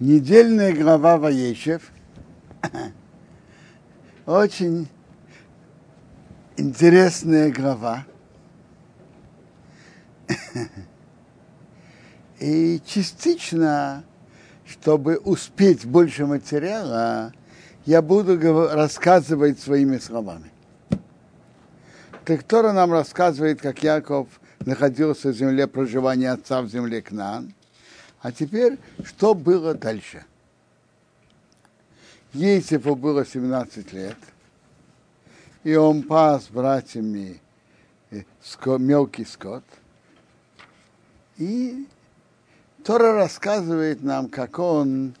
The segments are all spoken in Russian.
Недельная глава Ваещев. Очень интересная глава. И частично, чтобы успеть больше материала, я буду рассказывать своими словами. Так Тора нам рассказывает, как Яков находился в земле проживания отца в земле Кнаан. А теперь, что было дальше? Ейцефу было 17 лет, и он пас братьями э, мелкий скот. И Тора рассказывает нам, как он,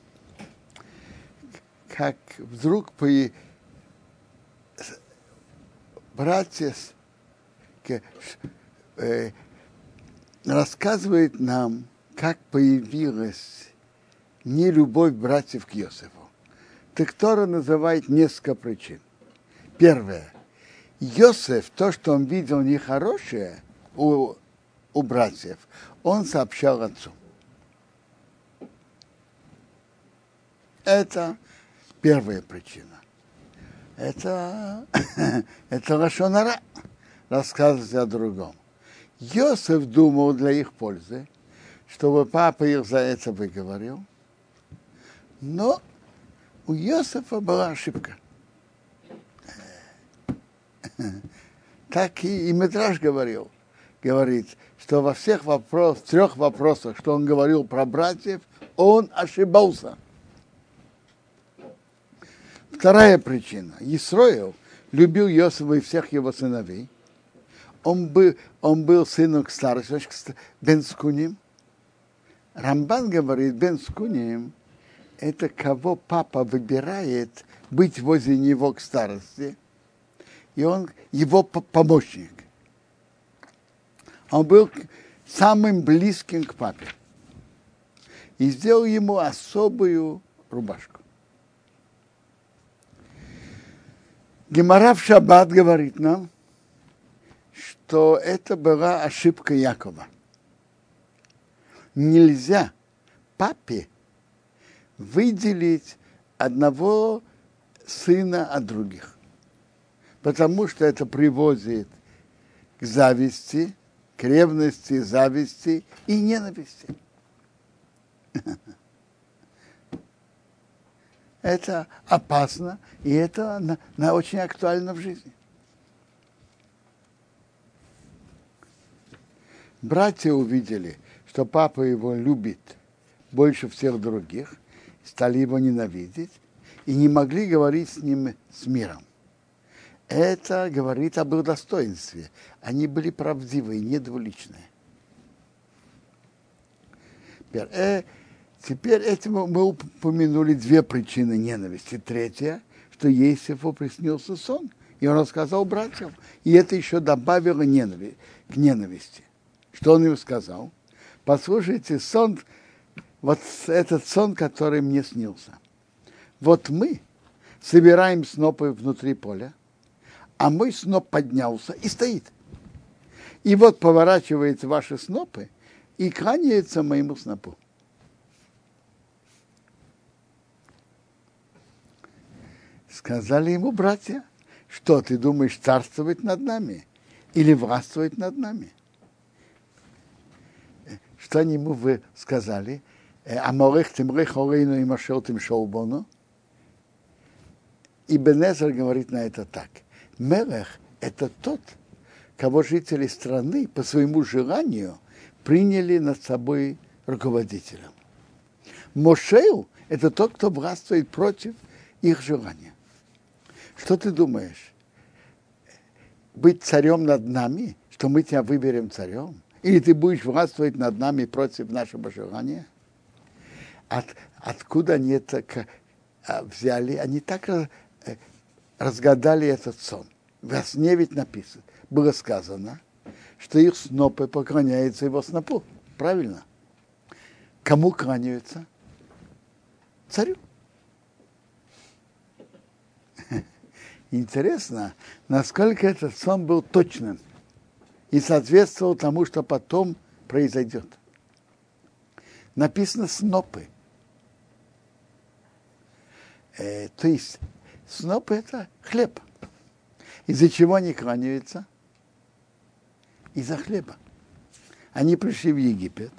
как вдруг по братья э, рассказывает нам, как появилась не любовь братьев к Йосифу. Так Тора называет несколько причин. Первое. Йосиф, то, что он видел нехорошее у, у братьев, он сообщал отцу. Это первая причина. Это, это лошонара, рассказывать о другом. Йосиф думал для их пользы, чтобы папа их за это выговорил. Но у Йосифа была ошибка. Так и, и Метраж говорил, говорит, что во всех вопросах, трех вопросах, что он говорил про братьев, он ошибался. Вторая причина. Исроил любил Йосифа и всех его сыновей. Он был, он был сыном старшим, Бен Скуним. Рамбан говорит, Бен Скуним – это кого папа выбирает быть возле него к старости, и он его помощник. Он был самым близким к папе. И сделал ему особую рубашку. Гемора в Шаббат говорит нам, что это была ошибка Якова – нельзя папе выделить одного сына от других, потому что это приводит к зависти, к ревности, зависти и ненависти. Это опасно, и это на, на очень актуально в жизни. Братья увидели – что папа его любит больше всех других, стали его ненавидеть и не могли говорить с ним с миром. Это говорит об их достоинстве. Они были правдивые, не двуличные. Теперь, э, теперь этим мы упомянули две причины ненависти. Третья, что Есифу приснился сон, и он рассказал братьям. И это еще добавило ненависть, к ненависти. Что он им сказал? Послушайте сон, вот этот сон, который мне снился. Вот мы собираем снопы внутри поля, а мой сноп поднялся и стоит. И вот поворачивается ваши снопы и кланяется моему снопу. Сказали ему братья, что ты думаешь царствовать над нами или властвовать над нами? Что они ему вы сказали? Аморех тимрех орейну и машел тим шоубону. И Бенезер говорит на это так. Мелех – это тот, кого жители страны по своему желанию приняли над собой руководителем. Мошейл – это тот, кто властвует против их желания. Что ты думаешь? Быть царем над нами, что мы тебя выберем царем? Или ты будешь властвовать над нами против нашего желания? От, откуда они это а, взяли? Они так э, разгадали этот сон. В сне ведь написано, было сказано, что их снопы поклоняются его снопу. Правильно? Кому кланяются? Царю. Интересно, насколько этот сон был точным и соответствовал тому, что потом произойдет. Написано снопы. Э, то есть сноп это хлеб. Из-за чего они кланяются? Из-за хлеба. Они пришли в Египет,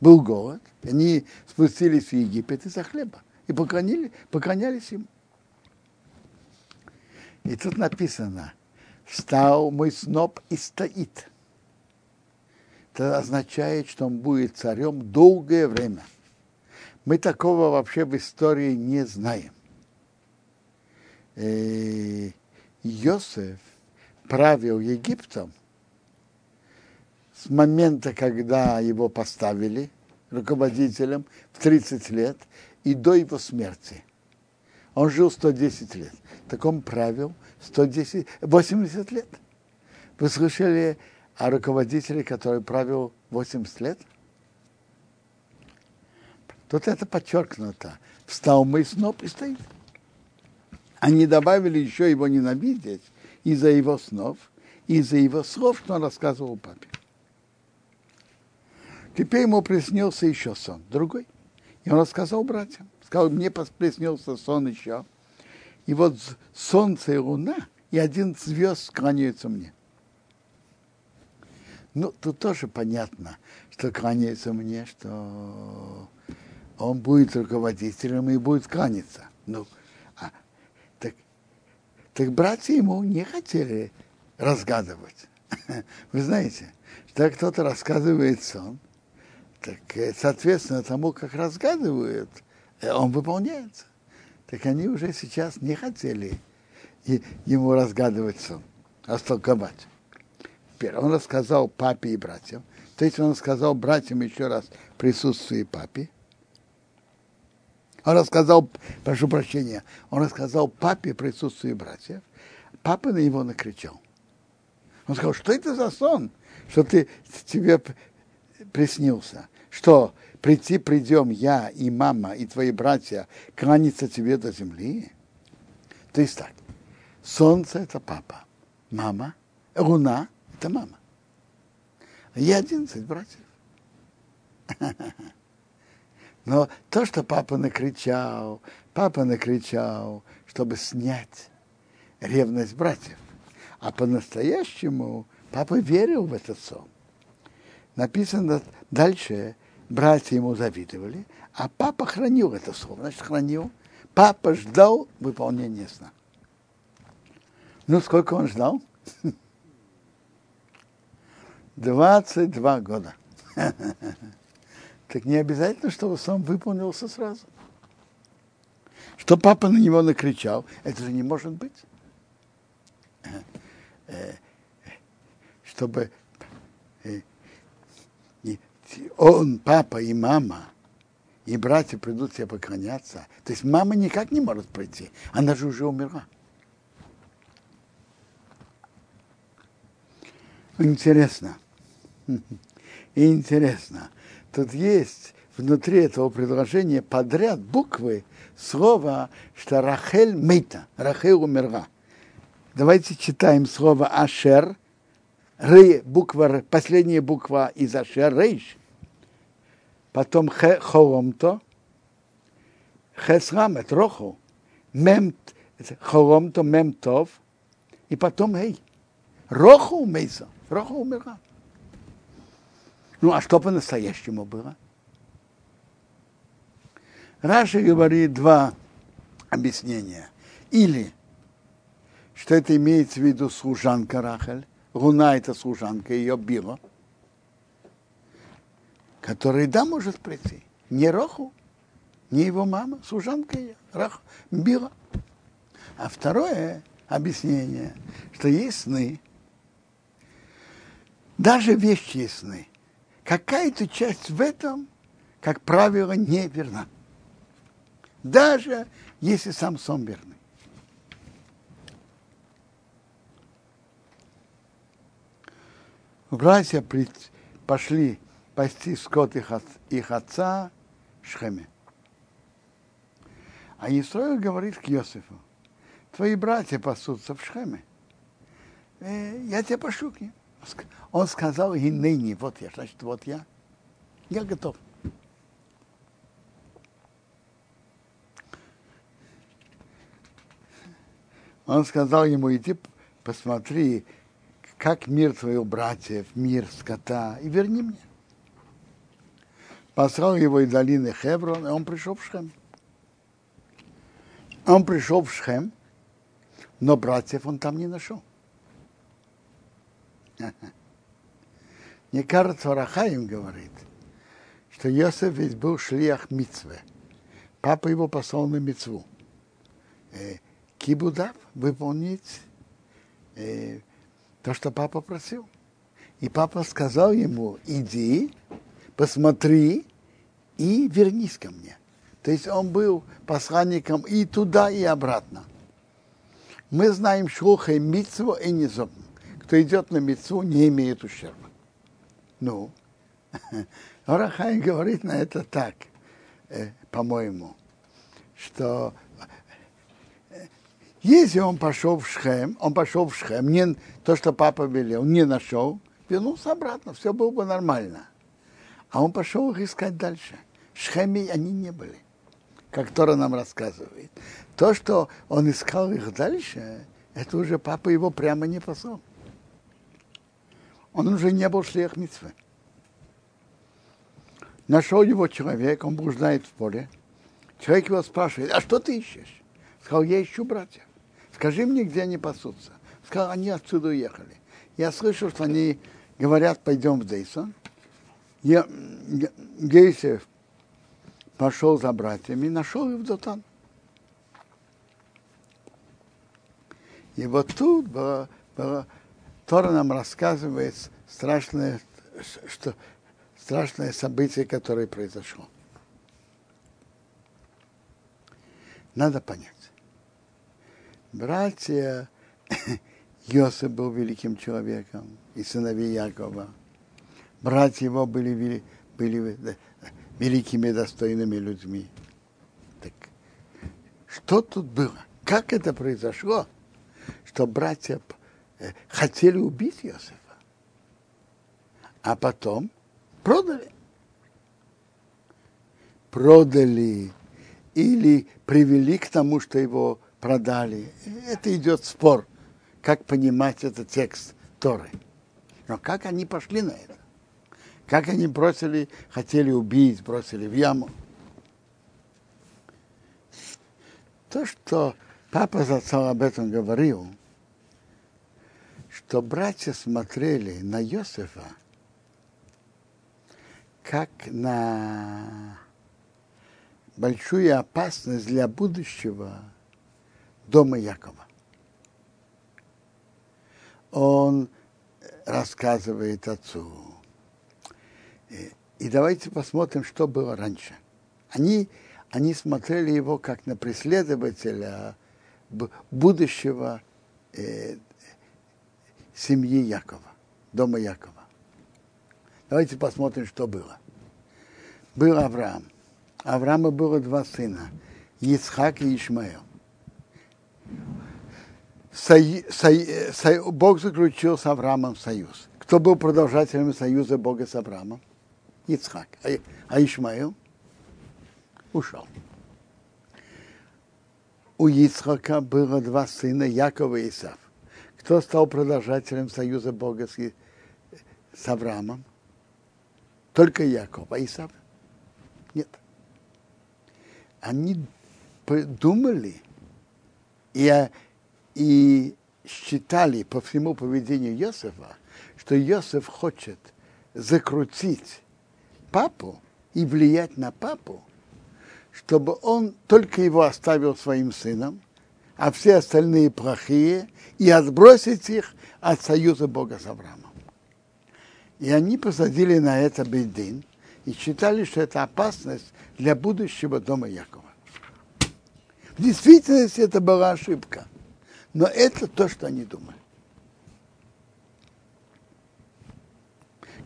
был голод, они спустились в Египет из-за хлеба и поклонили, поклонялись им. И тут написано, встал мой сноп и стоит. Это означает, что он будет царем долгое время. Мы такого вообще в истории не знаем. И Иосиф правил Египтом с момента, когда его поставили руководителем в 30 лет и до его смерти. Он жил 110 лет. Так он правил 110, 80 лет. Вы слышали о руководителе, который правил 80 лет? Тут это подчеркнуто. Встал мой сноп и стоит. Они добавили еще его ненавидеть из-за его снов, из-за его слов, что он рассказывал папе. Теперь ему приснился еще сон, другой. И он рассказал братьям. Сказал, мне приснился сон еще. И вот солнце и луна, и один звезд кланяются мне. Ну, тут тоже понятно, что кланяется мне, что он будет руководителем и будет кланяться. Ну, а, так, так братья ему не хотели разгадывать. Вы знаете, что кто-то рассказывает сон, так, э, соответственно, тому, как разгадывают, э, он выполняется. Так они уже сейчас не хотели ему разгадывать сон, растолковать. Теперь он рассказал папе и братьям. То есть он сказал братьям еще раз в присутствии папе. Он рассказал, прошу прощения, он рассказал папе в присутствии братьев. Папа на него накричал. Он сказал, что это за сон, что ты тебе приснился, что прийти придем я и мама и твои братья кланяться тебе до земли. То есть так, солнце это папа, мама, луна это мама. Я одиннадцать братьев. Но то, что папа накричал, папа накричал, чтобы снять ревность братьев. А по-настоящему папа верил в этот сон написано дальше, братья ему завидовали, а папа хранил это слово. Значит, хранил. Папа ждал выполнения сна. Ну, сколько он ждал? 22 года. Так не обязательно, чтобы сон выполнился сразу. Что папа на него накричал, это же не может быть. Э, э, чтобы э, он, папа и мама, и братья придут тебе поклоняться. То есть мама никак не может пройти. Она же уже умерла. Интересно. И интересно. Тут есть внутри этого предложения подряд буквы слова, что Рахель мейта, Рахель умерла. Давайте читаем слово Ашер, Ры, буква, последняя буква из Ашер, Рейш, потом Хе Холомто, Хесрамет, Роху, Мем Холомто, Мем Тов, и потом Хей. Роху Мейса, Роху умерла. Ну, а что по-настоящему было? Раша говорит два объяснения. Или, что это имеется в виду служанка Рахель, Луна это служанка, ее била, который, да, может прийти. Не Роху, не его мама, служанка ее, Роху, била. А второе объяснение, что есть сны, даже вещи сны, какая-то часть в этом, как правило, не верна. Даже если сам сон верный. Братья пошли пасти скот их, от, их отца Шхеме. А Исраил говорит к Иосифу, твои братья пасутся в Шхеме. Э, я тебя пошлю к ним. Он сказал, и ныне, вот я, значит, вот я, я готов. Он сказал ему, иди посмотри, как мир твоих братьев, мир скота, и верни мне. Послал его из долины Хеврон, и он пришел в Шхем. Он пришел в Шхем, но братьев он там не нашел. Мне кажется, Рахаим говорит, что Йосеф ведь был шлиях Мицве. Папа его послал на Мицву. Э, кибудав выполнить э, то, что папа просил. И папа сказал ему, иди, посмотри и вернись ко мне. То есть он был посланником и туда, и обратно. Мы знаем шлуха и митцву и не зобн. Кто идет на митцву, не имеет ущерба. Ну, Орахай говорит на это так, э, по-моему, что э, если он пошел в Шхем, он пошел в Шхем, не, то, что папа велел, не нашел, вернулся обратно, все было бы нормально. А он пошел их искать дальше. В Шхеме они не были, как Тора нам рассказывает. То, что он искал их дальше, это уже папа его прямо не послал. Он уже не был шлех митцвы. Нашел его человек, он блуждает в поле. Человек его спрашивает, а что ты ищешь? Сказал, я ищу братьев. Скажи мне, где они пасутся. Сказал, они отсюда уехали. Я слышал, что они говорят, пойдем в Дейсон. Я, Гейсев пошел за братьями, нашел их в Дотан. И вот тут было, было, Тора нам рассказывает страшное, что, страшное событие, которое произошло. Надо понять. Братья Йосиф был великим человеком, и сыновей Якова. Братья его были, были великими достойными людьми. Так что тут было? Как это произошло, что братья хотели убить Иосифа, а потом продали? Продали или привели к тому, что его продали. Это идет спор как понимать этот текст Торы. Но как они пошли на это? Как они бросили, хотели убить, бросили в яму? То, что папа за об этом говорил, что братья смотрели на Иосифа как на большую опасность для будущего дома Якова он рассказывает отцу. И давайте посмотрим, что было раньше. Они, они смотрели его как на преследователя будущего э, семьи Якова, дома Якова. Давайте посмотрим, что было. Был Авраам. Авраама было два сына, Ицхак и сой, Бог заключил с Авраамом союз. Кто был продолжателем союза Бога с Авраамом? Ицхак. А, а Ишмаил ушел. У Ицхака было два сына, Якова и Исав. Кто стал продолжателем союза Бога с, с Авраамом? Только Яков, а Исав? Нет. Они думали и и считали по всему поведению Йосифа, что Йосиф хочет закрутить папу и влиять на папу, чтобы он только его оставил своим сыном, а все остальные плохие, и отбросить их от союза Бога с Авраамом. И они посадили на это бедин и считали, что это опасность для будущего дома Якова. В действительности это была ошибка – но это то, что они думали.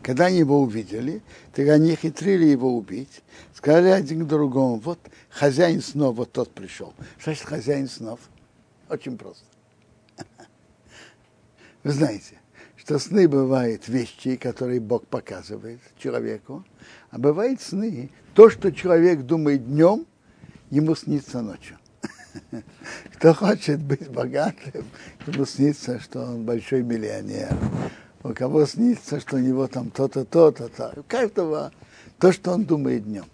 Когда они его увидели, так они хитрили его убить, сказали один к другому, вот хозяин снов, вот тот пришел. Что значит хозяин снов? Очень просто. Вы знаете, что сны бывают вещи, которые Бог показывает человеку, а бывают сны, то, что человек думает днем, ему снится ночью. Кто хочет быть богатым, ему снится, что он большой миллионер. У кого снится, что у него там то-то, то-то, то. У каждого то, что он думает днем.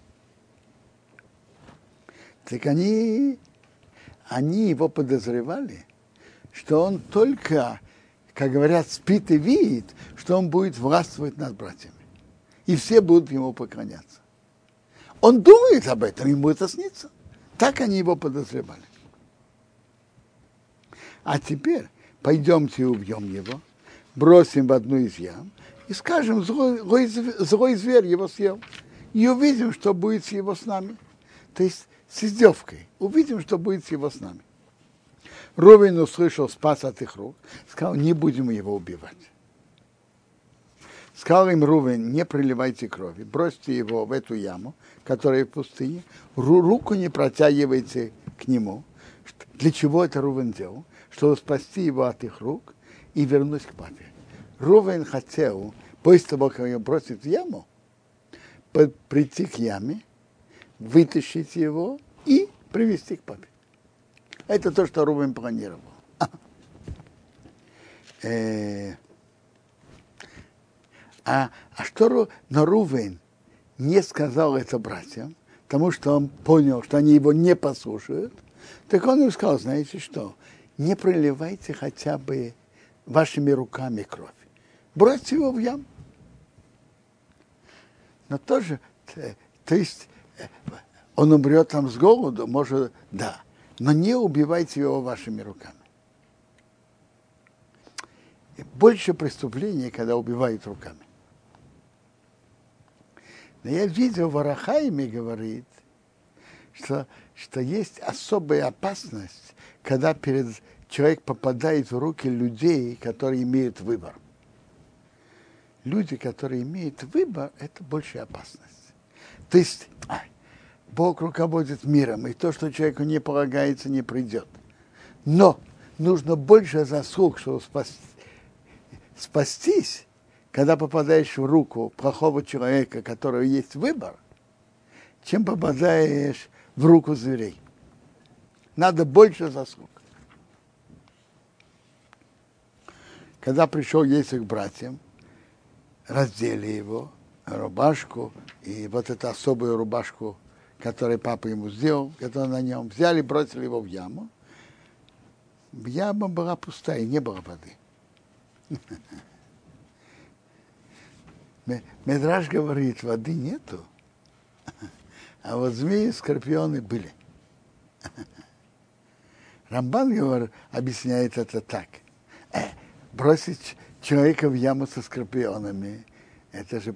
Так они, они его подозревали, что он только, как говорят, спит и видит, что он будет властвовать над братьями. И все будут ему поклоняться. Он думает об этом, ему это снится. Так они его подозревали. А теперь пойдемте и убьем его, бросим в одну из ям и скажем, злой, злой, злой зверь его съел. И увидим, что будет с его с нами. То есть с издевкой. Увидим, что будет с его с нами. Ровен услышал спас от их рук, сказал, не будем его убивать. Сказал им Рувен, не проливайте крови, бросьте его в эту яму, которая в пустыне, руку не протягивайте к нему. Для чего это Рувен делал? Чтобы спасти его от их рук и вернуть к папе. Рувен хотел, после того, как его бросит в яму, прийти к яме, вытащить его и привести к папе. Это то, что Рувен планировал. Э, а, а что но Рувен не сказал это братьям, потому что он понял, что они его не послушают, так он им сказал, знаете что, не проливайте хотя бы вашими руками кровь. Бросьте его в яму. Но тоже, то есть, он умрет там с голоду, может, да, но не убивайте его вашими руками. Больше преступлений, когда убивают руками. Но я видел в Арахайме, говорит, что, что есть особая опасность, когда перед человек попадает в руки людей, которые имеют выбор. Люди, которые имеют выбор, это большая опасность. То есть Бог руководит миром, и то, что человеку не полагается, не придет. Но нужно больше заслуг, чтобы спастись, спастись когда попадаешь в руку плохого человека, которого есть выбор, чем попадаешь в руку зверей. Надо больше заслуг. Когда пришел Есик к братьям, раздели его, рубашку, и вот эту особую рубашку, которую папа ему сделал, которую на нем взяли, бросили его в яму. Яма была пустая, не было воды. Медраж говорит, воды нету, а вот змеи и скорпионы были. Рамбан говорит, объясняет это так. Э, бросить человека в яму со скорпионами, это же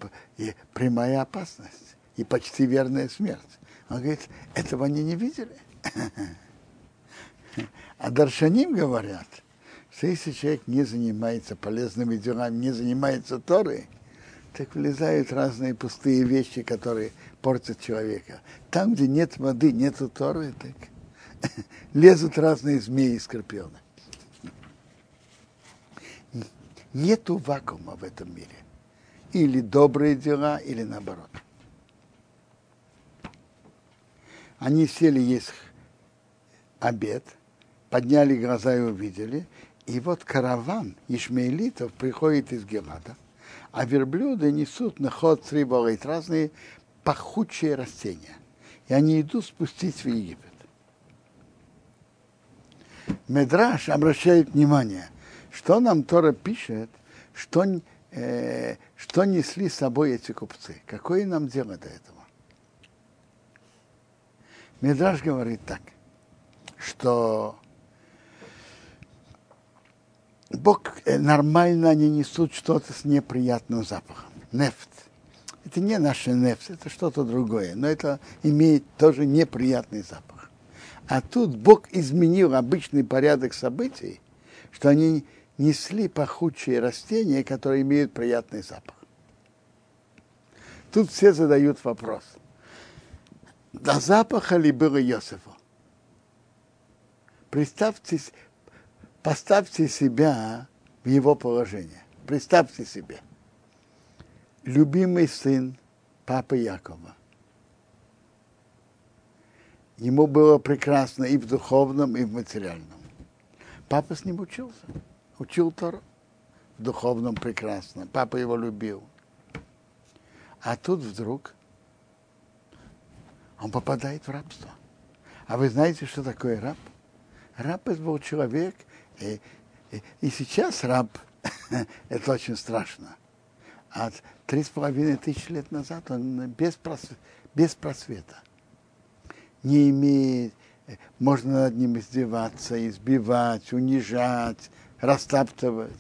прямая опасность и почти верная смерть. Он говорит, этого они не видели. А Даршаним говорят, что если человек не занимается полезными делами, не занимается Торой, так влезают разные пустые вещи, которые портят человека. Там, где нет воды, нет Торы, так лезут разные змеи и скорпионы. Нету вакуума в этом мире. Или добрые дела, или наоборот. Они сели есть обед, подняли глаза и увидели, и вот караван ишмаилитов приходит из Гелада, а верблюды несут на ход сриболит разные пахучие растения. И они идут спустить в Египет. Медраж обращает внимание, что нам Тора пишет, что, э, что несли с собой эти купцы. Какое нам дело до этого? Медраж говорит так, что Бог э, нормально они несут что-то с неприятным запахом. Нефть. Это не наша нефть, это что-то другое, но это имеет тоже неприятный запах. А тут Бог изменил обычный порядок событий, что они несли пахучие растения, которые имеют приятный запах. Тут все задают вопрос. До запаха было Иосифу? Представьте, Поставьте себя в его положение. Представьте себе. Любимый сын папы Якова. ему было прекрасно и в духовном, и в материальном. Папа с ним учился, учил Тору. В духовном прекрасно. Папа его любил. А тут вдруг он попадает в рабство. А вы знаете, что такое раб? Раб это был человек, и, и, и сейчас раб, это очень страшно. А три с половиной тысячи лет назад он без, просвета, без просвета. Не имеет, можно над ним издеваться, избивать, унижать, растаптывать,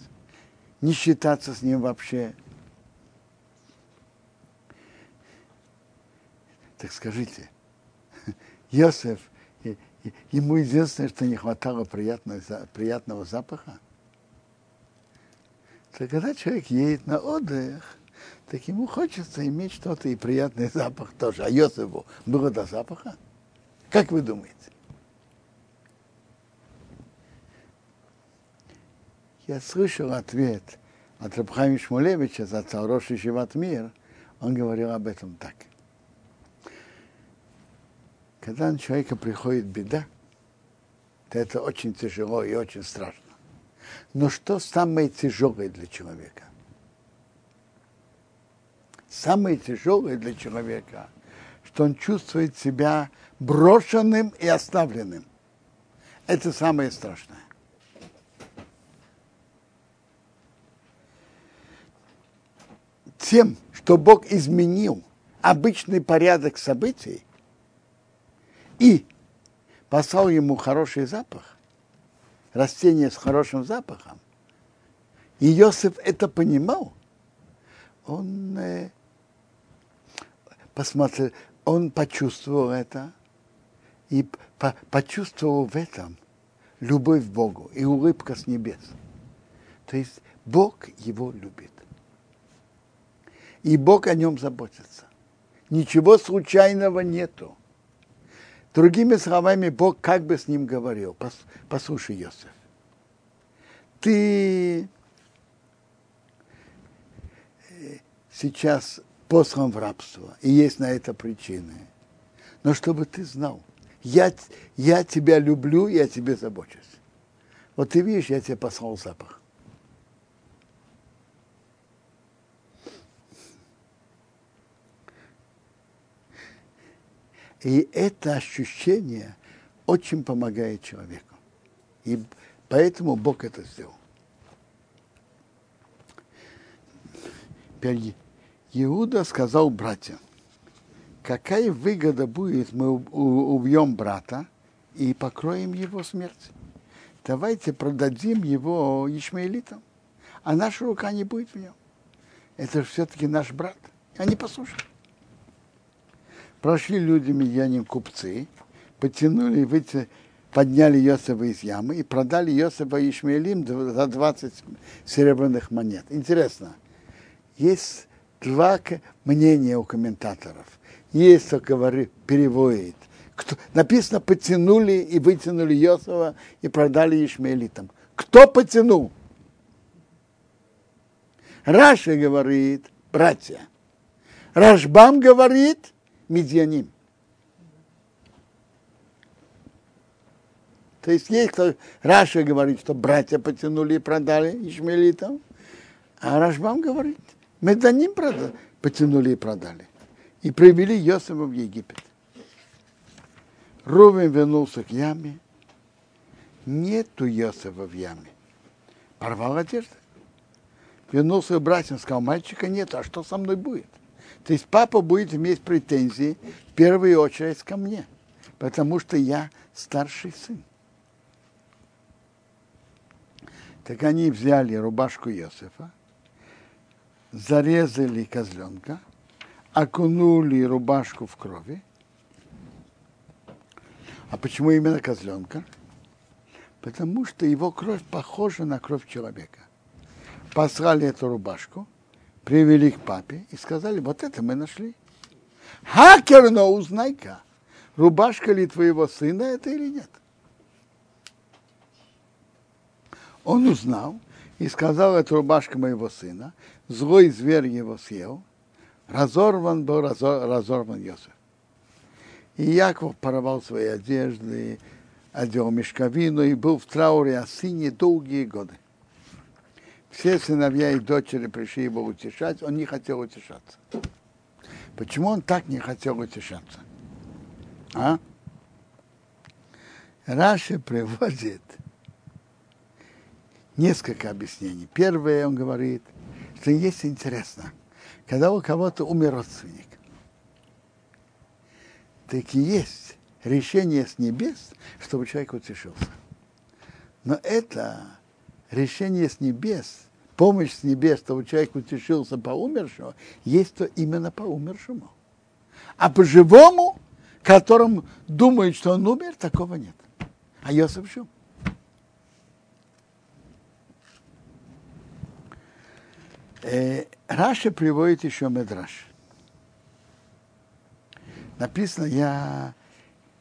не считаться с ним вообще. Так скажите, Йосеф, ему единственное, что не хватало приятного, приятного запаха. Так когда человек едет на отдых, так ему хочется иметь что-то и приятный запах тоже. А Йосифу было до запаха? Как вы думаете? Я слышал ответ от Рабхайма Шмулевича за Цароши Шиват Мир. Он говорил об этом так. Когда на человека приходит беда, то это очень тяжело и очень страшно. Но что самое тяжелое для человека? Самое тяжелое для человека, что он чувствует себя брошенным и оставленным. Это самое страшное. Тем, что Бог изменил обычный порядок событий и послал ему хороший запах, растение с хорошим запахом, и Иосиф это понимал, он э, посмотрел, он почувствовал это и по, почувствовал в этом любовь к Богу и улыбка с небес. То есть Бог его любит. И Бог о нем заботится. Ничего случайного нету. Другими словами, Бог как бы с ним говорил. Послушай, Йосиф, ты сейчас послан в рабство, и есть на это причины. Но чтобы ты знал, я, я тебя люблю, я тебе забочусь. Вот ты видишь, я тебе послал запах. И это ощущение очень помогает человеку. И поэтому Бог это сделал. Теперь Иуда сказал братьям, какая выгода будет, мы убьем брата и покроем его смерть. Давайте продадим его ишмаэлитам, а наша рука не будет в нем. Это же все-таки наш брат. Они послушали. Прошли люди медианин купцы, потянули, выйти, подняли Йосифа из ямы и продали Йосифа и Ишмаилим за 20 серебряных монет. Интересно, есть два мнения у комментаторов. Есть, кто говорит, переводит. Кто, написано, потянули и вытянули Йосифа и продали Ишмаилитам. Кто потянул? Раши говорит, братья. Рашбам говорит, медианим. То есть есть кто, Раши говорит, что братья потянули и продали Ишмаилитам, а Рашбам говорит, меданим продали, потянули и продали. И привели Йосифа в Египет. Рувен вернулся к яме. Нету Йосифа в яме. Порвал одежду. Вернулся к братьям, сказал, мальчика нет, а что со мной будет? То есть папа будет иметь претензии в первую очередь ко мне, потому что я старший сын. Так они взяли рубашку Иосифа, зарезали козленка, окунули рубашку в крови. А почему именно козленка? Потому что его кровь похожа на кровь человека. Послали эту рубашку, привели к папе и сказали, вот это мы нашли. Хакер, но узнай-ка, рубашка ли твоего сына это или нет. Он узнал и сказал, это рубашка моего сына, злой зверь его съел, разорван был разор, разорван Йосиф. И Яков порвал свои одежды, одел мешковину и был в трауре о сыне долгие годы. Все сыновья и дочери пришли его утешать, он не хотел утешаться. Почему он так не хотел утешаться? А? Раши приводит несколько объяснений. Первое, он говорит, что есть интересно, когда у кого-то умер родственник, так и есть решение с небес, чтобы человек утешился. Но это решение с небес, помощь с небес, чтобы человек утешился по умершему, есть то именно по умершему. А по живому, которым думают, что он умер, такого нет. А что? Э, Раша приводит еще Медраш. Написано, я,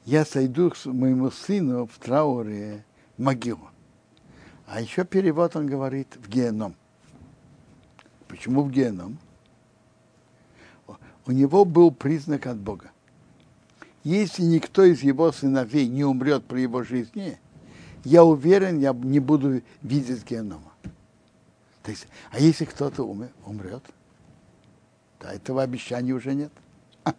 я сойду к моему сыну в трауре в могилу. А еще перевод он говорит в геном. Почему в геном? У него был признак от Бога. Если никто из его сыновей не умрет при его жизни, я уверен, я не буду видеть генома. То есть, а если кто-то умрет, то этого обещания уже нет.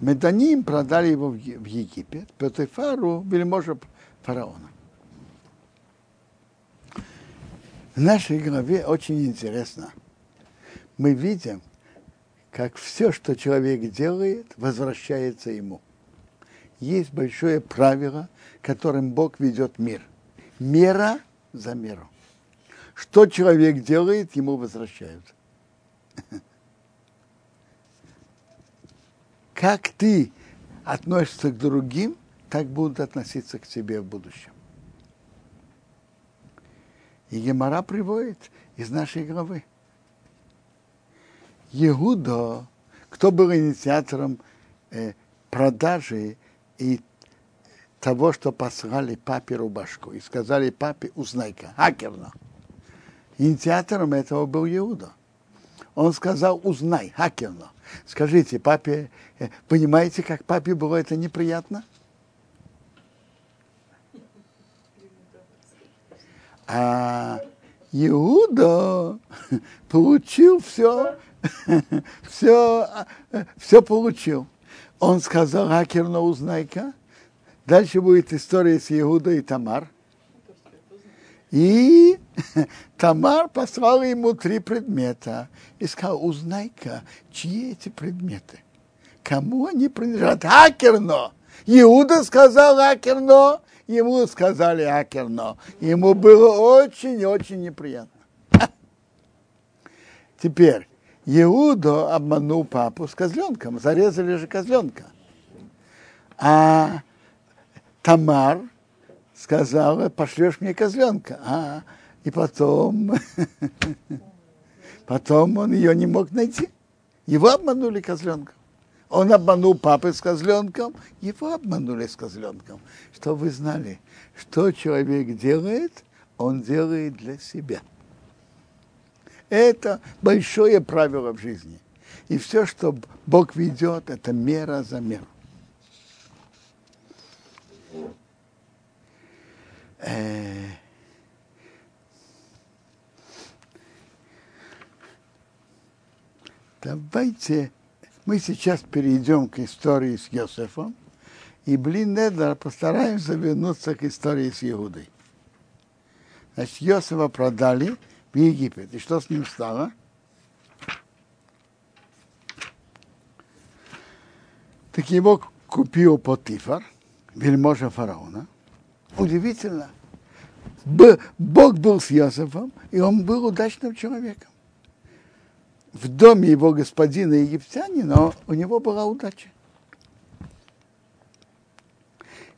Меданим продали его в Египет, Петефару, вельможа фараона. В нашей голове очень интересно. Мы видим, как все, что человек делает, возвращается ему. Есть большое правило, которым Бог ведет мир. Мера за меру. Что человек делает, ему возвращают. как ты относишься к другим, так будут относиться к тебе в будущем. И Гемара приводит из нашей главы. Иуда, кто был инициатором э, продажи и того, что послали папе рубашку и сказали папе, узнай-ка, хакерно. Инициатором этого был Иуда. Он сказал, узнай, хакерно. Скажите, папе, э, понимаете, как папе было это неприятно? А Иуда получил все, все, все получил. Он сказал, Акерно, узнай-ка. Дальше будет история с Иудой и Тамар. И Тамар послала ему три предмета и сказал, узнай-ка, чьи эти предметы, кому они принадлежат. Акерно. Иуда сказал Акерно, ему сказали Акерно. Ему было очень-очень неприятно. Теперь, Иуда обманул папу с козленком, зарезали же козленка. А Тамар сказала, пошлешь мне козленка. А, и потом, потом он ее не мог найти. Его обманули козленком. Он обманул папы с козленком, его обманули с козленком. Что вы знали, что человек делает, он делает для себя. Это большое правило в жизни. И все, что Бог ведет, это мера за меру. Э, давайте мы сейчас перейдем к истории с Йосефом, и, блин, Недер, постараемся вернуться к истории с Иудой. Значит, Йосефа продали в Египет. И что с ним стало? Так его купил Потифар, вельможа фараона. Удивительно. Бог был с Йосефом, и он был удачным человеком. В доме его господина египтянина у него была удача.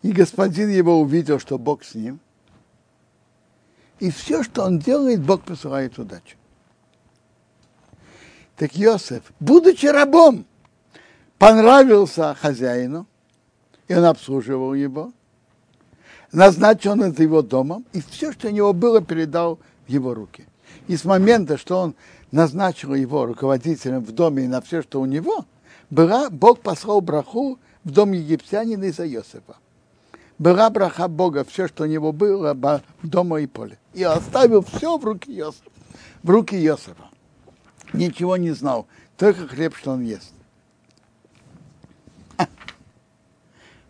И господин его увидел, что Бог с ним. И все, что он делает, Бог посылает удачу. Так Йосеф, будучи рабом, понравился хозяину, и он обслуживал его, назначил над его домом, и все, что у него было, передал в его руки. И с момента, что он назначил его руководителем в доме и на все, что у него, была, Бог послал браху в дом египтянина из-за Йосифа. Была браха Бога, все, что у него было, в дома и поле. И оставил все в руки Йосифа. В руки Йосифа. Ничего не знал, только хлеб, что он ест.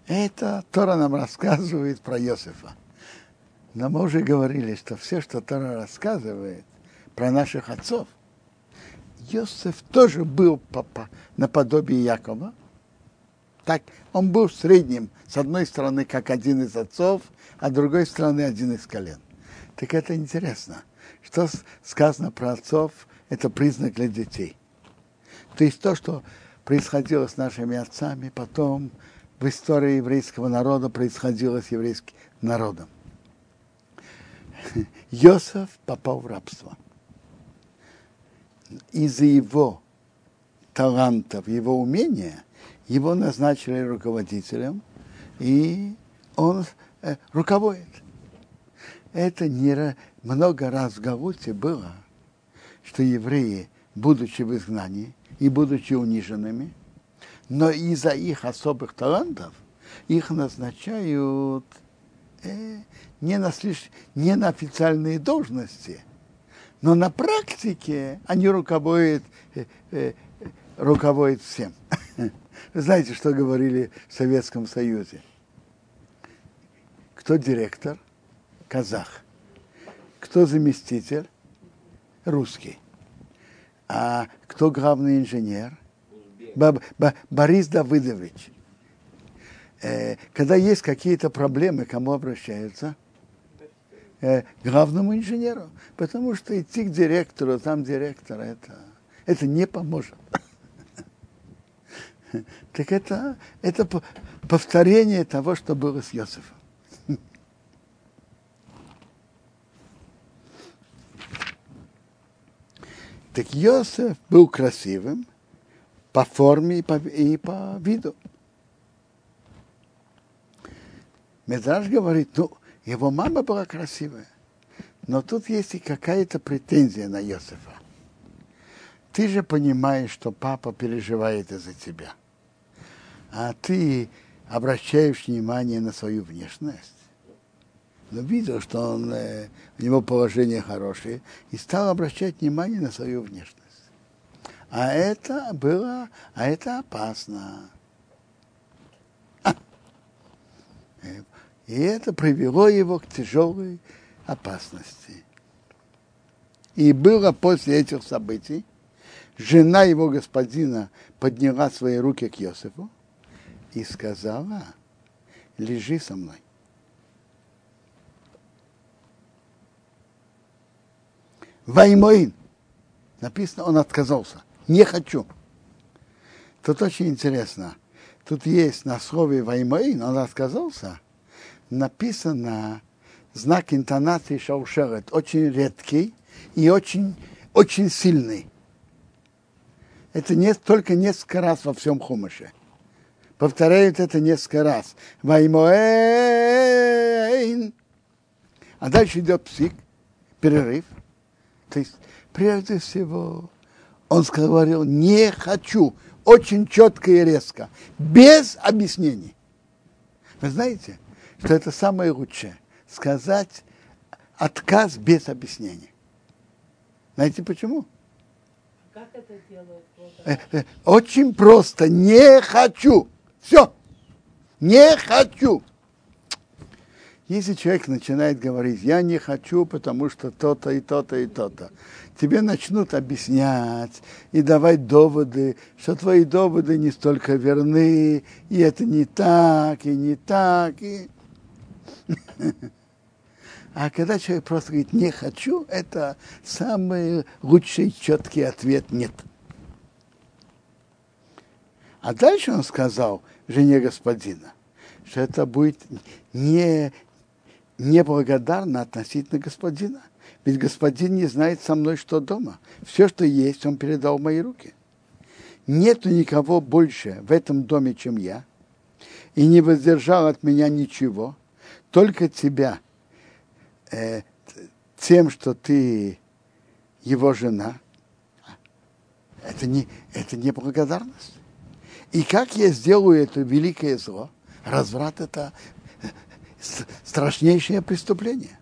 Это Тора нам рассказывает про Йосифа. Но мы уже говорили, что все, что Тора рассказывает про наших отцов, Йосиф тоже был наподобие Якова. Так, он был в среднем, с одной стороны, как один из отцов, а с другой стороны, один из колен. Так это интересно. Что сказано про отцов, это признак для детей. То есть то, что происходило с нашими отцами, потом в истории еврейского народа происходило с еврейским народом. Йосеф попал в рабство. Из-за его талантов, его умения, его назначили руководителем, и он э, руководит. Это не много раз в Галуте было, что евреи, будучи в изгнании и будучи униженными, но из-за их особых талантов их назначают э, не, на слиш... не на официальные должности, но на практике они руководят, э, э, руководят всем. Вы знаете, что говорили в Советском Союзе? Кто директор? Казах. Кто заместитель? Русский. А кто главный инженер? Борис Давыдович. Э, когда есть какие-то проблемы, кому обращаются? Э, главному инженеру. Потому что идти к директору, там директора, это, это не поможет. Так это, это повторение того, что было с Йосифом. Так Йосиф был красивым, по форме и по, и по виду. Медраж говорит, ну, его мама была красивая, но тут есть и какая-то претензия на Йосифа. Ты же понимаешь, что папа переживает из-за тебя, а ты обращаешь внимание на свою внешность. Но видел, что он, э, у него положение хорошее, и стал обращать внимание на свою внешность. А это было, а это опасно. И это привело его к тяжелой опасности. И было после этих событий, жена его господина подняла свои руки к Иосифу и сказала, лежи со мной. Ваймоин. Написано, он отказался не хочу. Тут очень интересно. Тут есть на слове Ваймаин, он отказался, написано знак интонации шаушерет, очень редкий и очень, очень сильный. Это не, только несколько раз во всем Хумыше. Повторяют это несколько раз. Ваймоэйн. А дальше идет псик, перерыв. То есть, прежде всего, он говорил, не хочу, очень четко и резко, без объяснений. Вы знаете, что это самое лучшее, сказать отказ без объяснений. Знаете почему? Как это делают? Э, э, очень просто. Не хочу. Все. Не хочу. Если человек начинает говорить, я не хочу, потому что то-то и то-то и то-то, тебе начнут объяснять и давать доводы, что твои доводы не столько верны, и это не так, и не так. И... А когда человек просто говорит «не хочу», это самый лучший четкий ответ «нет». А дальше он сказал жене господина, что это будет не, неблагодарно относительно господина. Ведь господин не знает со мной, что дома. Все, что есть, он передал в мои руки. Нету никого больше в этом доме, чем я, и не воздержал от меня ничего, только тебя, э, тем, что ты его жена, Это не, это не благодарность. И как я сделаю это великое зло? Разврат – это страшнейшее преступление.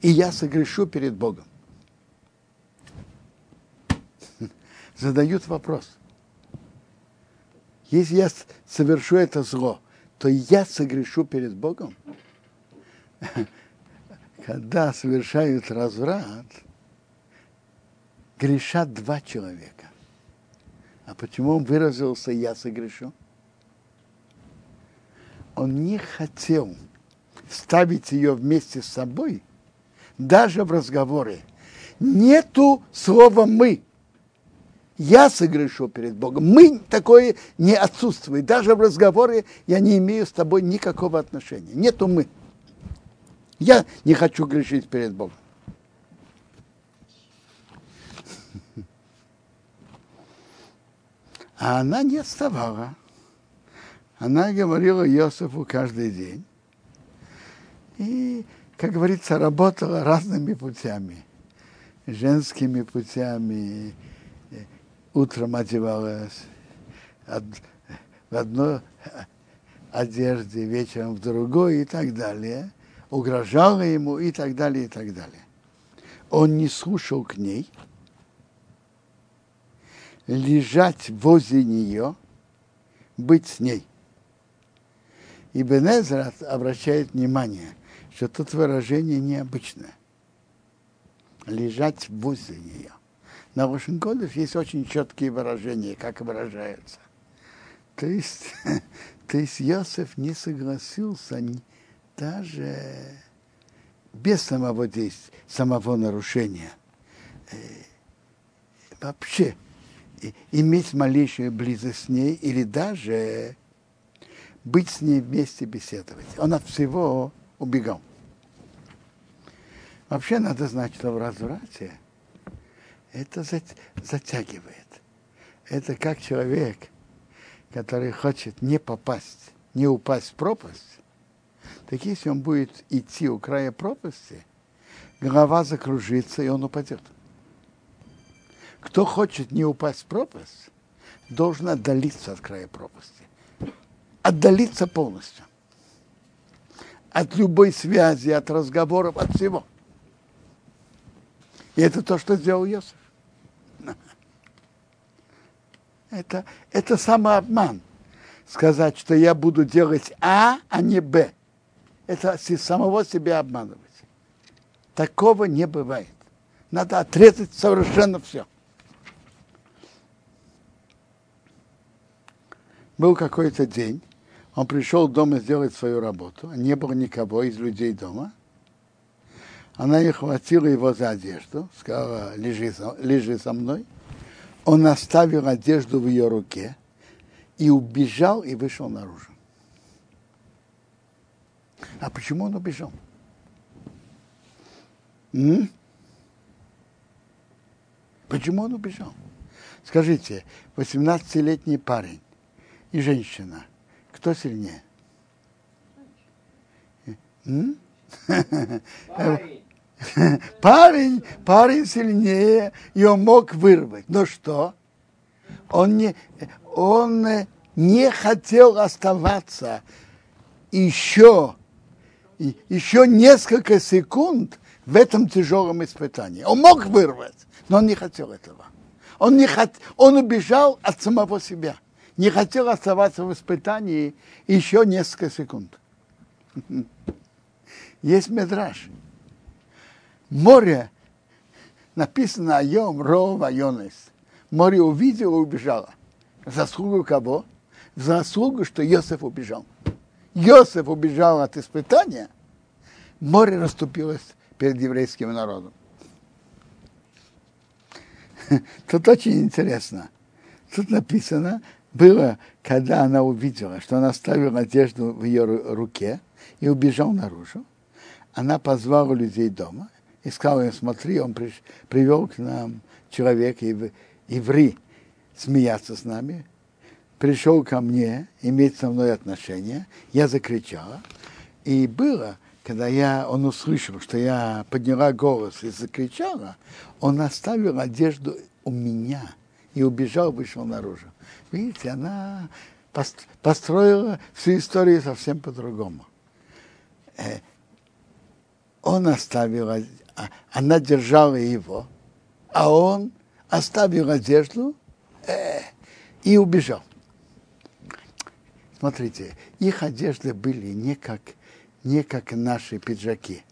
И я согрешу перед Богом. Задают вопрос. Если я совершу это зло, то я согрешу перед Богом? Когда совершают разврат, грешат два человека. А почему он выразился «я согрешу»? Он не хотел ставить ее вместе с собой, даже в разговоре. Нету слова «мы». Я согрешу перед Богом. Мы такое не отсутствует. Даже в разговоре я не имею с тобой никакого отношения. Нету мы. Я не хочу грешить перед Богом. А она не отставала. Она говорила Иосифу каждый день. И, как говорится, работала разными путями. Женскими путями. Утром одевалась в одной одежде, вечером в другой и так далее. Угрожала ему и так далее, и так далее. Он не слушал к ней – лежать возле нее, быть с ней. И Бенезра обращает внимание, что тут выражение необычное. Лежать возле нее. На Рошенкодов есть очень четкие выражения, как выражаются. То есть, то есть Йосеф не согласился даже без самого действия, самого нарушения. Э, вообще иметь малейшую близость с ней или даже быть с ней вместе беседовать. Он от всего убегал. Вообще надо знать, что в разврате это затягивает. Это как человек, который хочет не попасть, не упасть в пропасть, так если он будет идти у края пропасти, голова закружится, и он упадет. Кто хочет не упасть в пропасть, должен отдалиться от края пропасти. Отдалиться полностью. От любой связи, от разговоров, от всего. И это то, что сделал Йосиф. Это, это самообман. Сказать, что я буду делать А, а не Б. Это самого себя обманывать. Такого не бывает. Надо отрезать совершенно все. Был какой-то день, он пришел дома сделать свою работу, не было никого из людей дома. Она не хватила его за одежду, сказала, лежи, лежи со мной. Он оставил одежду в ее руке и убежал и вышел наружу. А почему он убежал? М? Почему он убежал? Скажите, 18-летний парень и женщина. Кто сильнее? Парень. парень, парень сильнее, и он мог вырвать. Но что? Он не, он не хотел оставаться еще, еще несколько секунд в этом тяжелом испытании. Он мог вырвать, но он не хотел этого. Он, не хот... он убежал от самого себя не хотел оставаться в испытании еще несколько секунд. Есть медраж. Море написано о Йом Ров Айонес. Море увидело и убежало. В заслугу кого? В заслугу, что Йосеф убежал. Йосеф убежал от испытания, море расступилось перед еврейским народом. Тут очень интересно. Тут написано, было, когда она увидела, что он оставил одежду в ее руке и убежал наружу. Она позвала людей дома и сказала им, смотри, он приш, привел к нам человека, еврей, смеяться с нами, пришел ко мне, иметь со мной отношения. Я закричала. И было, когда я, он услышал, что я подняла голос и закричала, он оставил одежду у меня и убежал, вышел наружу. Видите, она построила всю историю совсем по-другому. Э, он оставил, а, она держала его, а он оставил одежду э, и убежал. Смотрите, их одежды были не как, не как наши пиджаки.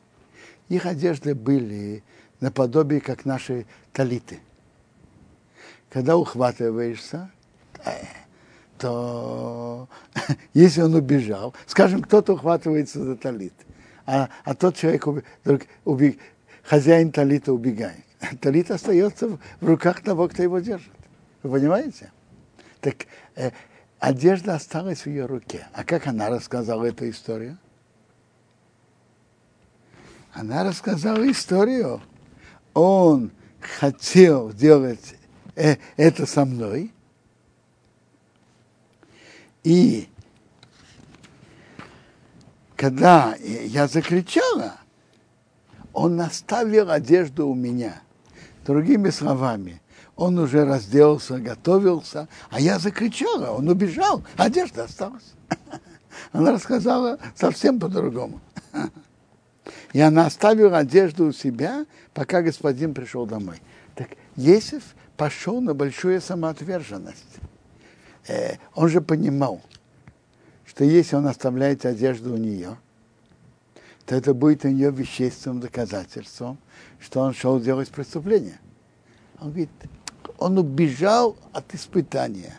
Их одежды были наподобие, как наши талиты. Когда ухватываешься, э, то если он убежал, скажем, кто-то ухватывается за талит, а, а тот человек, убег, убег, хозяин талита убегает. Талит остается в, руках того, кто его держит. Вы понимаете? Так э, одежда осталась в ее руке. А как она рассказала эту историю? Она рассказала историю. Он хотел сделать э, это со мной. И когда я закричала, он оставил одежду у меня. Другими словами, он уже разделся, готовился, а я закричала, он убежал, одежда осталась. Она рассказала совсем по-другому. И она оставила одежду у себя, пока господин пришел домой. Так Есиф пошел на большую самоотверженность. Э, он же понимал, что если он оставляет одежду у нее, то это будет у нее вещественным доказательством, что он шел делать преступление. Он говорит, он убежал от испытания.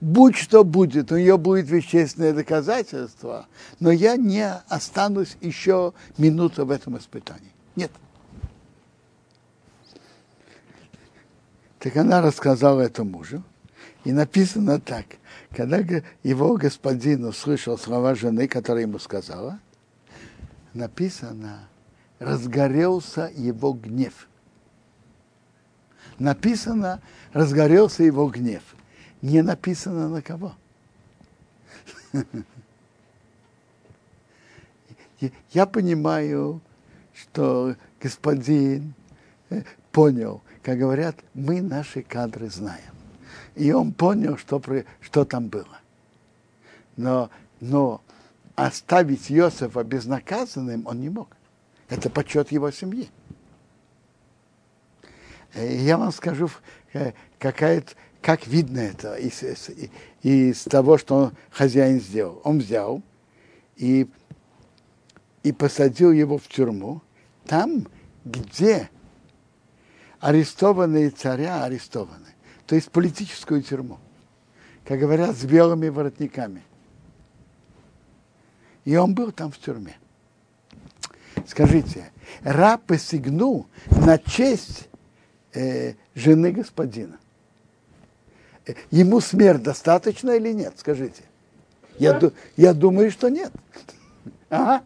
Будь что будет, у нее будет вещественное доказательство, но я не останусь еще минуту в этом испытании. Нет. Так она рассказала это мужу, и написано так. Когда его господин услышал слова жены, которая ему сказала, написано, разгорелся его гнев. Написано, разгорелся его гнев. Не написано на кого. Я понимаю, что господин э, понял, как говорят, мы наши кадры знаем и он понял, что, что там было. Но, но оставить Иосифа безнаказанным он не мог. Это почет его семьи. Э, я вам скажу, э, какая как видно это из, из, из того, что хозяин сделал. Он взял и, и посадил его в тюрьму, там, где арестованные царя арестованы то есть политическую тюрьму, как говорят, с белыми воротниками. И он был там в тюрьме. Скажите, раб посягнул на честь э, жены господина. Э, ему смерть достаточно или нет? Скажите. Я, я думаю, что нет. Ага.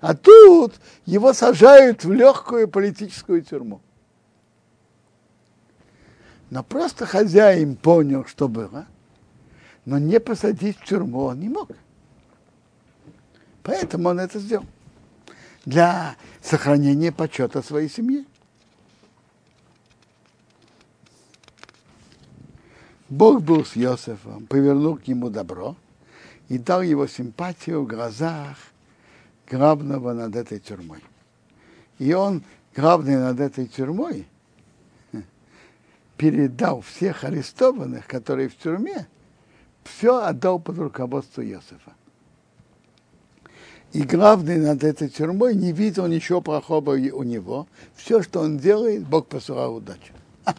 А тут его сажают в легкую политическую тюрьму. Но просто хозяин понял, что было, но не посадить в тюрьму он не мог. Поэтому он это сделал. Для сохранения почета своей семьи. Бог был с Иосифом, повернул к нему добро и дал его симпатию в глазах главного над этой тюрьмой. И он, главный над этой тюрьмой, передал всех арестованных, которые в тюрьме, все отдал под руководство Иосифа. И главный над этой тюрьмой не видел ничего плохого у него. Все, что он делает, Бог посылал удачу.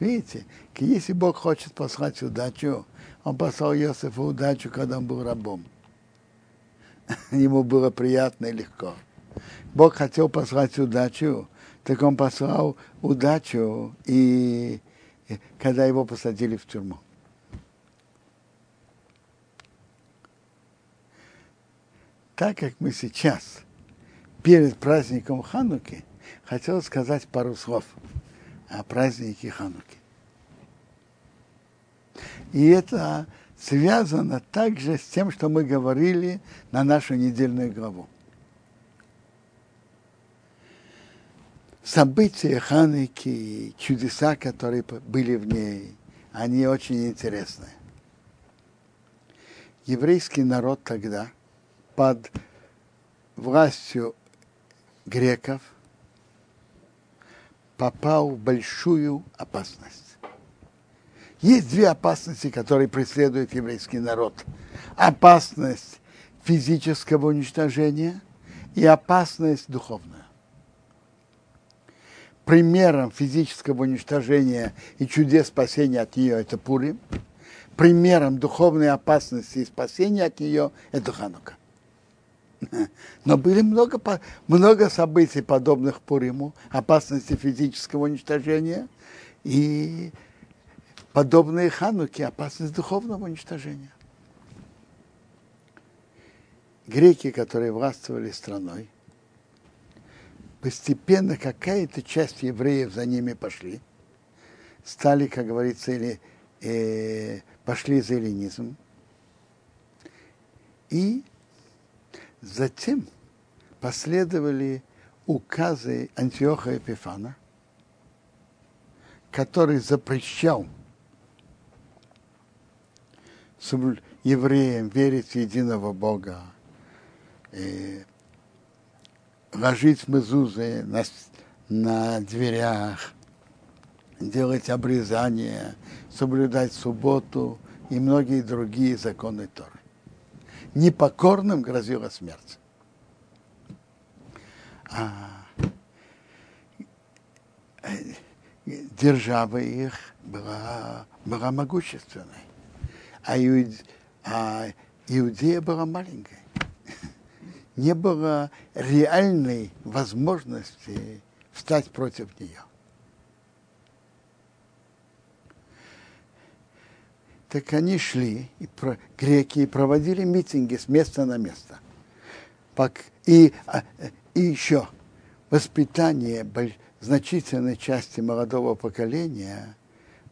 Видите, если Бог хочет послать удачу, он послал Иосифу удачу, когда он был рабом. Ему было приятно и легко. Бог хотел послать удачу, так он послал удачу и когда его посадили в тюрьму. Так как мы сейчас перед праздником Хануки, хотел сказать пару слов о празднике Хануки. И это связано также с тем, что мы говорили на нашу недельную главу. события Хануки, чудеса, которые были в ней, они очень интересны. Еврейский народ тогда под властью греков попал в большую опасность. Есть две опасности, которые преследует еврейский народ. Опасность физического уничтожения и опасность духовная. Примером физического уничтожения и чудес спасения от нее это Пурим. Примером духовной опасности и спасения от нее это Ханука. Но были много, много событий, подобных Пуриму, опасности физического уничтожения и подобные Хануке, опасность духовного уничтожения. Греки, которые властвовали страной, постепенно какая-то часть евреев за ними пошли, стали, как говорится, или э, пошли за эллинизм. И затем последовали указы Антиоха Епифана, который запрещал евреям верить в единого Бога, э, ложить мезузы на, на дверях, делать обрезание, соблюдать субботу и многие другие законы Торы. Непокорным грозила смерть. А э, держава их была, была могущественной а, иуд... а Иудея была маленькая. Не было реальной возможности встать против нее. Так они шли, и про, греки, и проводили митинги с места на место. И, а, и еще воспитание значительной части молодого поколения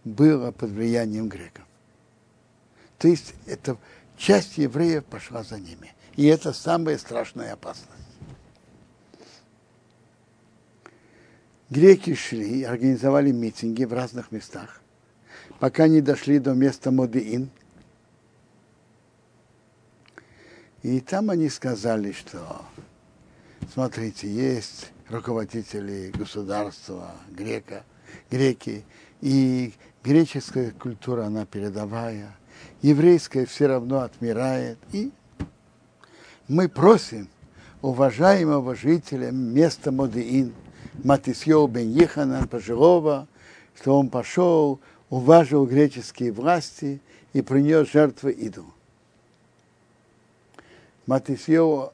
было под влиянием греков. То есть это часть евреев пошла за ними. И это самая страшная опасность. Греки шли, организовали митинги в разных местах, пока не дошли до места Модеин. И там они сказали, что, смотрите, есть руководители государства, грека, греки, и греческая культура, она передовая – еврейское все равно отмирает. И мы просим уважаемого жителя места Модеин, Матисьеу бен Еханан, пожилого, что он пошел, уважил греческие власти и принес жертвы иду. Матисьеу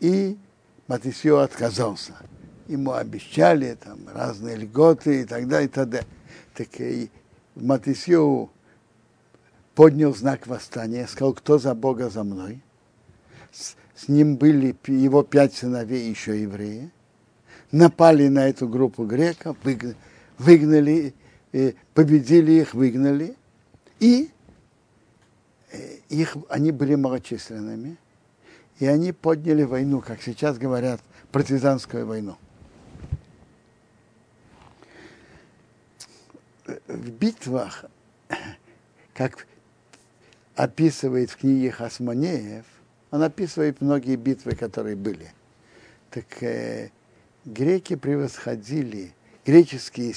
и Матисьеу отказался. Ему обещали там разные льготы и так далее. И так далее. Так и Матисьеу поднял знак восстания, сказал, кто за Бога за мной. С, с ним были его пять сыновей, еще евреи. Напали на эту группу греков, выгнали, э, победили их, выгнали. И э, их, они были малочисленными. И они подняли войну, как сейчас говорят, партизанскую войну. В битвах, как описывает в книге Хасманеев, он описывает многие битвы, которые были. Так э, греки превосходили, греческие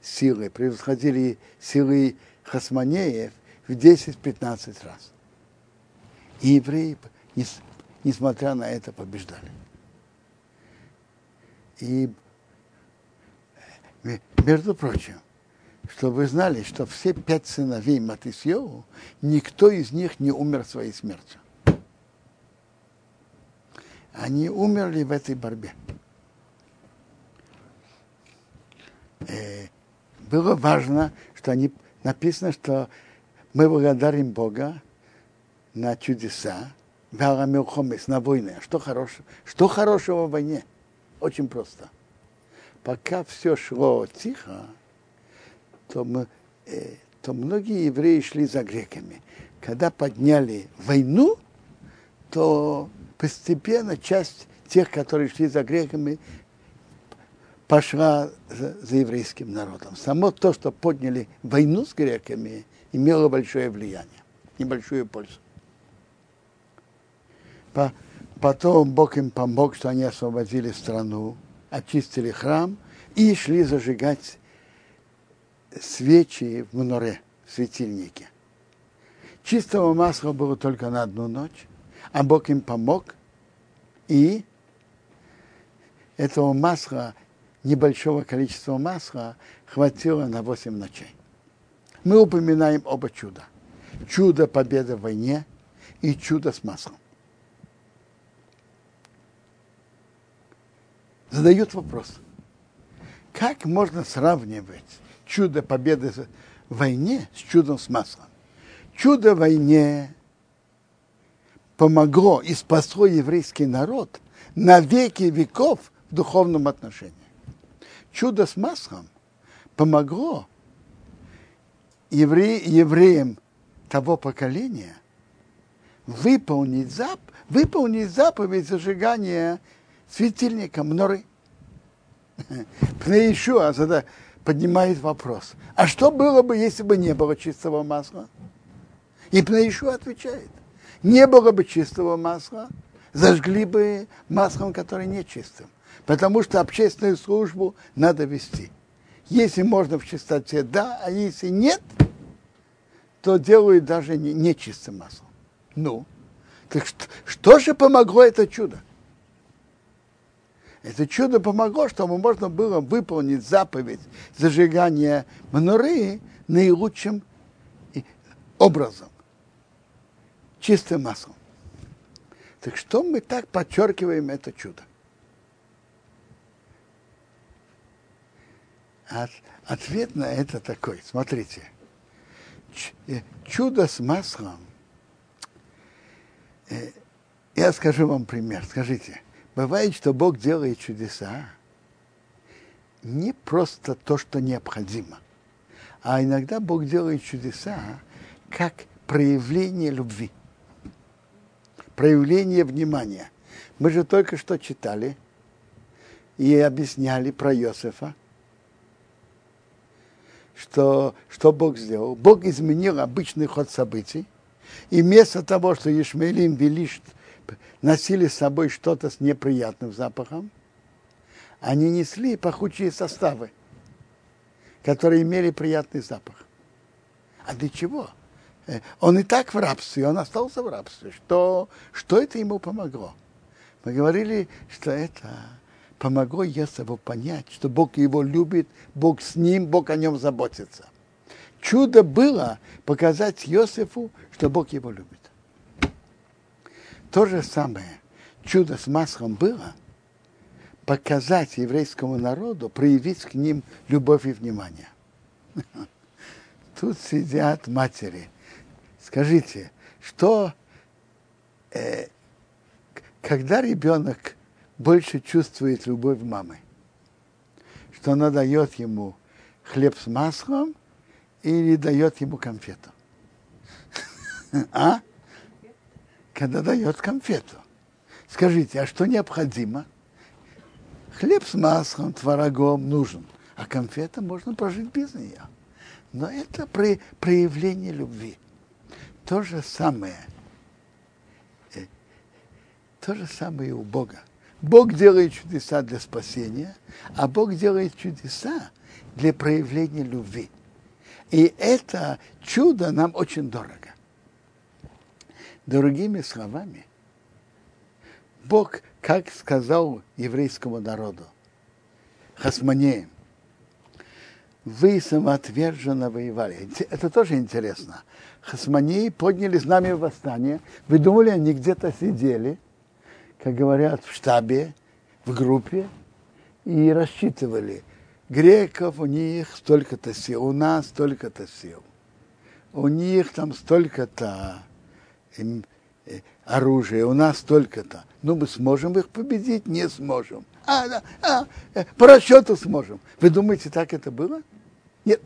силы превосходили силы Хасманеев в 10-15 раз. И евреи, несмотря на это, побеждали. И, э, между прочим, чтобы вы знали, что все пять сыновей Матисьеву, никто из них не умер своей смертью. Они умерли в этой борьбе. Э, было важно, что они написано, что мы благодарим Бога на чудеса, на войне. Что хорошего? Что хорошего в войне? Очень просто. Пока все шло тихо, то, мы, э, то многие евреи шли за греками. Когда подняли войну, то постепенно часть тех, которые шли за греками, пошла за, за еврейским народом. Само то, что подняли войну с греками, имело большое влияние, небольшую пользу. По, потом Бог им помог, что они освободили страну, очистили храм и шли зажигать свечи в Моноре, в светильнике. Чистого масла было только на одну ночь, а Бог им помог, и этого масла, небольшого количества масла, хватило на 8 ночей. Мы упоминаем оба чуда. Чудо победы в войне и чудо с маслом. Задают вопрос, как можно сравнивать чудо победы в войне с чудом с маслом? Чудо в войне помогло и спасло еврейский народ на веки веков в духовном отношении. Чудо с маслом помогло евре, евреям того поколения выполнить, зап, выполнить заповедь зажигания светильника Мноры. Пнеишуа поднимает вопрос. А что было бы, если бы не было чистого масла? И Пнеишуа отвечает. Не было бы чистого масла, зажгли бы маслом, которое не чистым. Потому что общественную службу надо вести. Если можно в чистоте, да, а если нет, то делают даже не, не маслом. Ну, так что, что же помогло это чудо? Это чудо помогло, чтобы можно было выполнить заповедь зажигания мануры наилучшим образом, чистым маслом. Так что мы так подчеркиваем это чудо? От, ответ на это такой. Смотрите. Э, чудо с маслом. Э, я скажу вам пример. Скажите, бывает, что Бог делает чудеса не просто то, что необходимо, а иногда Бог делает чудеса как проявление любви проявление внимания. Мы же только что читали и объясняли про Иосифа, что, что Бог сделал. Бог изменил обычный ход событий, и вместо того, что Ишмаилим вели, носили с собой что-то с неприятным запахом, они несли пахучие составы, которые имели приятный запах. А для чего? Э, он и так в рабстве, он остался в рабстве. Что, что это ему помогло? Мы говорили, что это помогло Есову понять, что Бог его любит, Бог с ним, Бог о нем заботится. Чудо было показать Иосифу, что Бог его любит. То же самое чудо с маслом было показать еврейскому народу, проявить к ним любовь и внимание. Тут сидят матери – Скажите, что э, когда ребенок больше чувствует любовь мамы, что она дает ему хлеб с маслом или дает ему конфету? А? Когда дает конфету. Скажите, а что необходимо? Хлеб с маслом, творогом нужен, а конфета можно прожить без нее. Но это при, проявление любви то же самое. Э, то же самое и у Бога. Бог делает чудеса для спасения, а Бог делает чудеса для проявления любви. И это чудо нам очень дорого. Другими словами, Бог, как сказал еврейскому народу, Хасманеем, вы самоотверженно воевали. Это тоже интересно. Хасмании подняли знамя восстания. Вы думали, они где-то сидели, как говорят, в штабе, в группе, и рассчитывали. Греков у них столько-то сил, у нас столько-то сил. У них там столько-то э, оружия, у нас столько-то. Ну, мы сможем их победить? Не сможем. А, да, а, э, по расчету сможем. Вы думаете, так это было? Нет.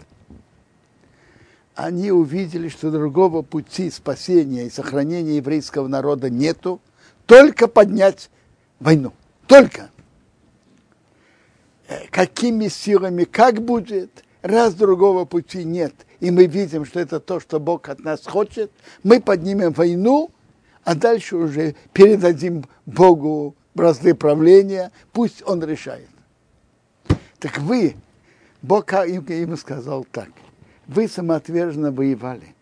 Они увидели, что другого пути спасения и сохранения еврейского народа нету, только поднять войну. Только. э, какими силами, как будет, раз другого пути нет, и мы видим, что это то, что Бог от нас хочет, мы поднимем войну, а дальше уже передадим Богу бразды правления, пусть Он решает. Так вы, Бог ему сказал так, вы самоотверженно воевали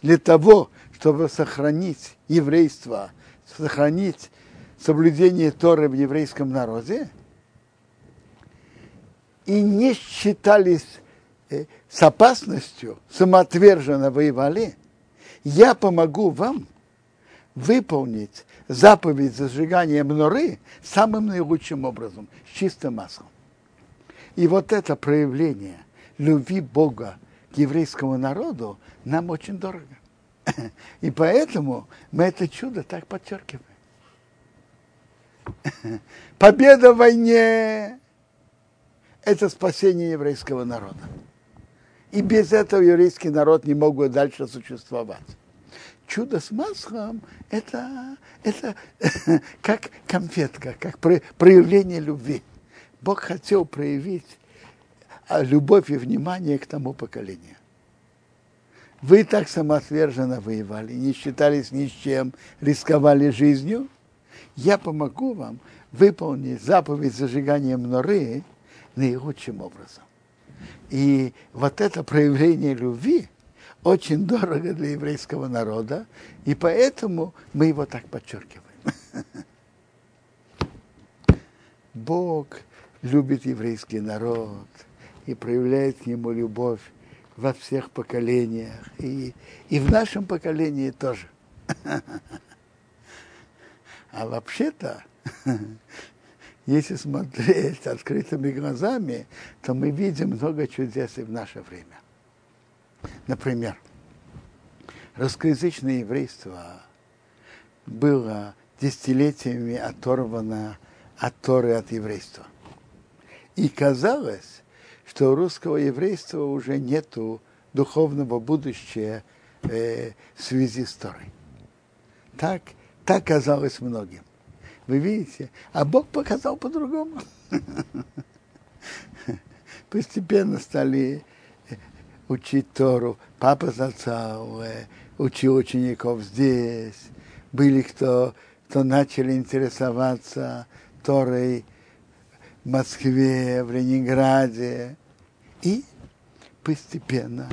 для того, чтобы сохранить еврейство, сохранить соблюдение Торы в еврейском народе, и не считались э, с опасностью, самоотверженно воевали, я помогу вам выполнить заповедь зажигания мноры самым наилучшим образом, с чистым маслом. И вот это проявление любви Бога к еврейскому народу нам очень дорого. И поэтому мы это чудо так подчеркиваем. Победа в войне – это спасение еврейского народа. И без этого еврейский народ не мог бы дальше существовать. Чудо с маслом – это, это как конфетка, как проявление любви. Бог хотел проявить а, любовь и внимание к тому поколению. Вы так самоотверженно воевали, не считались ни с чем, рисковали жизнью. Я помогу вам выполнить заповедь зажигания мноры наилучшим образом. И вот это проявление любви очень дорого для еврейского народа, и поэтому мы его так подчеркиваем. Бог любит еврейский народ и проявляет к нему любовь во всех поколениях, и, и в нашем поколении тоже. А вообще-то, если смотреть открытыми глазами, то мы видим много чудес и в наше время. Например, русскоязычное еврейство было десятилетиями оторвано от Торы, от еврейства. И казалось, что у русского еврейства уже нет духовного будущего э, в связи с Торой. Так, так казалось многим. Вы видите? А Бог показал по-другому. Постепенно стали э, учить Тору. Папа э, учил учеников здесь. Были кто, кто начали интересоваться Торой в Москве, в Ленинграде. И постепенно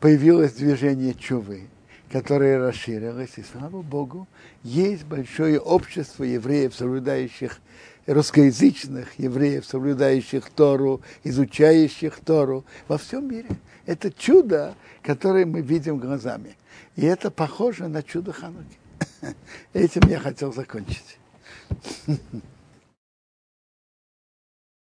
появилось движение Чувы, которое расширилось, и слава Богу, есть большое общество евреев, соблюдающих русскоязычных евреев, соблюдающих Тору, изучающих Тору во всем мире. Это чудо, которое мы видим глазами. И это похоже на чудо Хануки. Этим я хотел закончить.